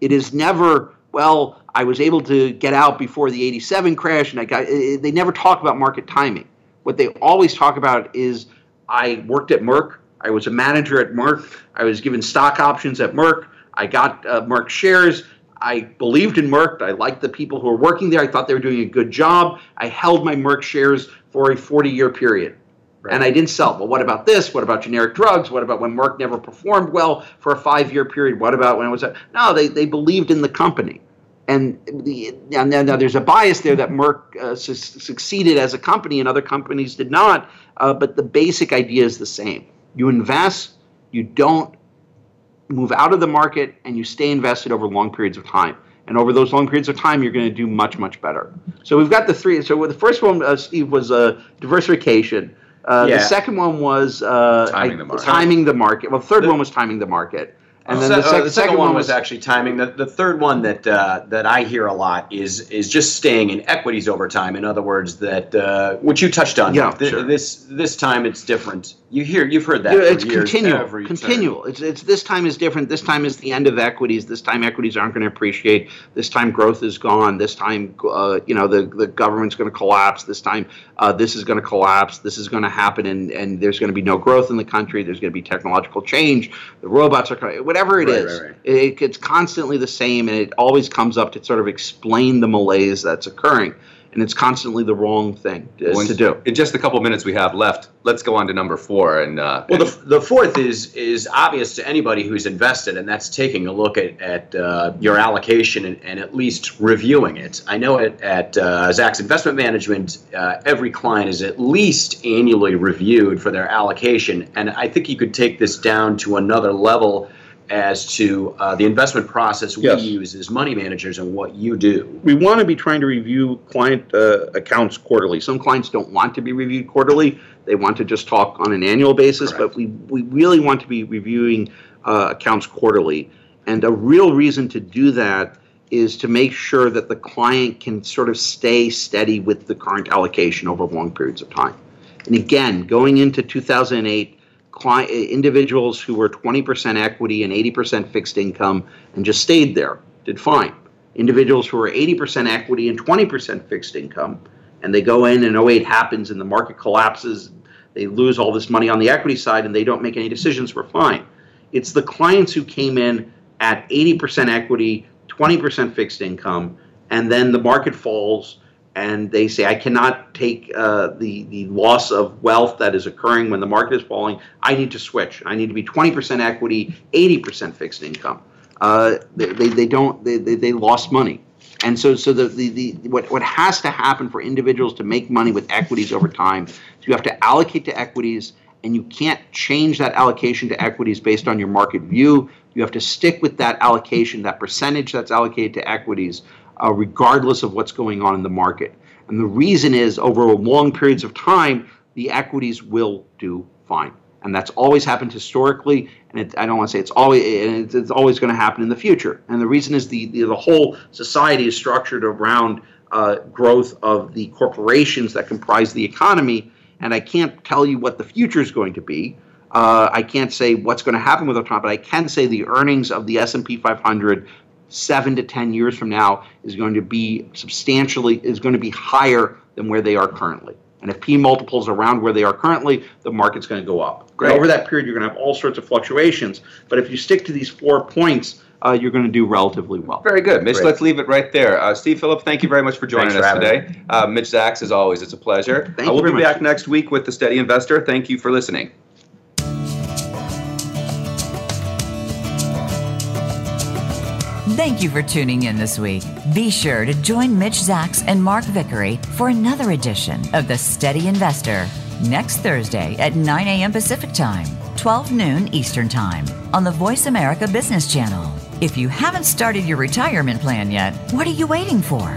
it is never well, I was able to get out before the 87 crash and I got they never talk about market timing. What they always talk about is I worked at Merck, I was a manager at Merck, I was given stock options at Merck, I got uh, Merck shares, I believed in Merck, I liked the people who were working there, I thought they were doing a good job. I held my Merck shares for a 40-year period. Right. And I didn't sell. Well, what about this? What about generic drugs? What about when Merck never performed well for a five year period? What about when it was a, no? They they believed in the company, and the now, now there's a bias there that Merck uh, su- succeeded as a company and other companies did not. Uh, but the basic idea is the same. You invest. You don't move out of the market, and you stay invested over long periods of time. And over those long periods of time, you're going to do much, much better. So we've got the three. So the first one, uh, Steve, was uh, diversification. Uh, yeah. The second one was uh, timing, the market. timing the market. Well, the third the, one was timing the market. And then the, sec- uh, the, second, one was, was actually timing. The, the third one that uh, that I hear a lot is is just staying in equities over time. In other words, that uh, which you touched on. Yeah, sure. This this time it's different. You hear you've heard that. Yeah, it's continual. Continual. It's it's this time is different. This time is the end of equities. This time equities aren't going to appreciate. This time growth is gone. This time uh, you know the the government's going to collapse. This time uh, this is going to collapse. This is going to happen, and and there's going to be no growth in the country. There's going to be technological change. The robots are coming. Whatever it right, is, right, right. It, it's constantly the same, and it always comes up to sort of explain the malaise that's occurring. and it's constantly the wrong thing to, Well, to do. In just a couple minutes we have left, let's go on to number four. And uh, Well, the, the fourth is is obvious to anybody who's invested, and that's taking a look at, at uh, your allocation and, and at least reviewing it. I know at, at uh, Zacks Investment Management, uh, every client is at least annually reviewed for their allocation, and I think you could take this down to another level as to uh, the investment process we Yes. use as money managers and what you do. we want to be trying to review client uh, accounts quarterly. Some clients don't want to be reviewed quarterly; they want to just talk on an annual basis. Correct. But we we really want to be reviewing uh, accounts quarterly, and a real reason to do that is to make sure that the client can sort of stay steady with the current allocation over long periods of time. And again, going into 2008, client, individuals who were 20% equity and 80% fixed income and just stayed there did fine. Individuals who were 80% equity and 20% fixed income, and they go in and 08 happens and the market collapses, they lose all this money on the equity side and they don't make any decisions, we're fine. It's the clients who came in at 80% equity, 20% fixed income, and then the market falls and they say, I cannot take uh, the, the loss of wealth that is occurring when the market is falling. I need to switch. I need to be 20% equity, 80% fixed income. Uh, they, they, they don't, they, they, they lost money. And so, so the, the, the what, what has to happen for individuals to make money with equities over time is you have to allocate to equities and you can't change that allocation to equities based on your market view. You have to stick with that allocation, that percentage that's allocated to equities, uh, regardless of what's going on in the market. And the reason is over long periods of time, the equities will do fine. And that's always happened historically, and it, I don't want to say it's always it's, it's always going to happen in the future. And the reason is the the, the whole society is structured around uh, growth of the corporations that comprise the economy. And I can't tell you what the future is going to be. Uh, I can't say what's going to happen with Trump, but I can say the earnings of the S&P 500 seven to ten years from now is going to be substantially is going to be higher than where they are currently. And if P multiples around where they are currently, the market's going to go up. Great. Over that period, you're going to have all sorts of fluctuations. But if you stick to these four points, uh, you're going to do relatively well. Very good, Mitch. Great. Let's leave it right there. Uh, Steve Phillips, thank you very much for joining Thanks us having today. Uh, Mitch Zacks, as always, it's a pleasure. Thank Uh, you we'll be much. back next week with the Steady Investor. Thank you for listening. Thank you for tuning in this week. Be sure to join Mitch Zacks and Mark Vickery for another edition of The Steady Investor next Thursday at 9 a.m. Pacific Time, 12 noon Eastern Time on the Voice America Business Channel. If you haven't started your retirement plan yet, what are you waiting for?